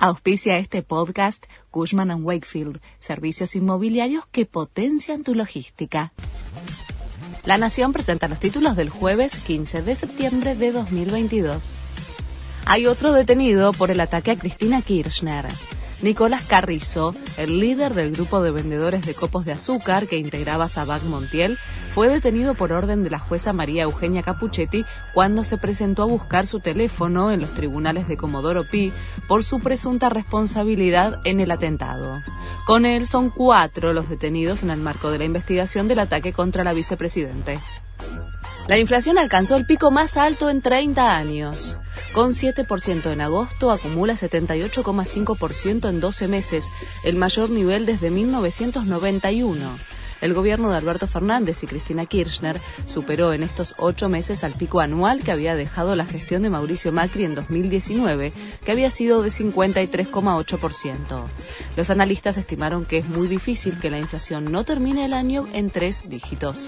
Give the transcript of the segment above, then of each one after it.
Auspicia este podcast Cushman ⁇ Wakefield, servicios inmobiliarios que potencian tu logística. La Nación presenta los títulos del jueves 15 de septiembre de 2022. Hay otro detenido por el ataque a Cristina Kirchner. Nicolás Carrizo, el líder del grupo de vendedores de copos de azúcar que integraba Sabac Montiel, fue detenido por orden de la jueza María Eugenia Capuchetti cuando se presentó a buscar su teléfono en los tribunales de Comodoro Pi por su presunta responsabilidad en el atentado. Con él son cuatro los detenidos en el marco de la investigación del ataque contra la vicepresidente. La inflación alcanzó el pico más alto en 30 años. Con 7% en agosto, acumula 78,5% en 12 meses, el mayor nivel desde 1991. El gobierno de Alberto Fernández y Cristina Kirchner superó en estos ocho meses al pico anual que había dejado la gestión de Mauricio Macri en 2019, que había sido de 53,8%. Los analistas estimaron que es muy difícil que la inflación no termine el año en tres dígitos.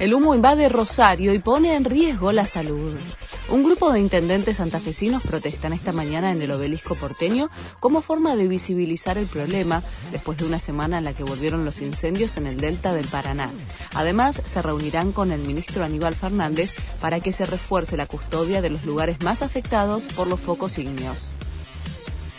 El humo invade Rosario y pone en riesgo la salud. Un grupo de intendentes santafesinos protestan esta mañana en el obelisco porteño como forma de visibilizar el problema después de una semana en la que volvieron los incendios en el delta del Paraná. Además, se reunirán con el ministro Aníbal Fernández para que se refuerce la custodia de los lugares más afectados por los focos ígneos.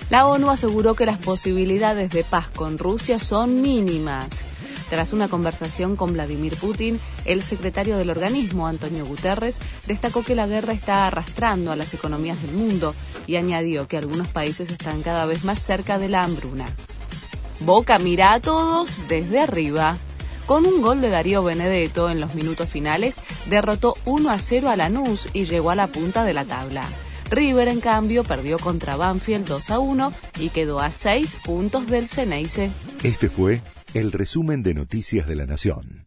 La ONU aseguró que las posibilidades de paz con Rusia son mínimas. Tras una conversación con Vladimir Putin, el secretario del organismo, Antonio Guterres, destacó que la guerra está arrastrando a las economías del mundo y añadió que algunos países están cada vez más cerca de la hambruna. Boca mira a todos desde arriba. Con un gol de Darío Benedetto en los minutos finales, derrotó 1 a 0 a Lanús y llegó a la punta de la tabla. River, en cambio, perdió contra Banfield 2 a 1 y quedó a 6 puntos del Ceneice. Este fue el resumen de Noticias de la Nación.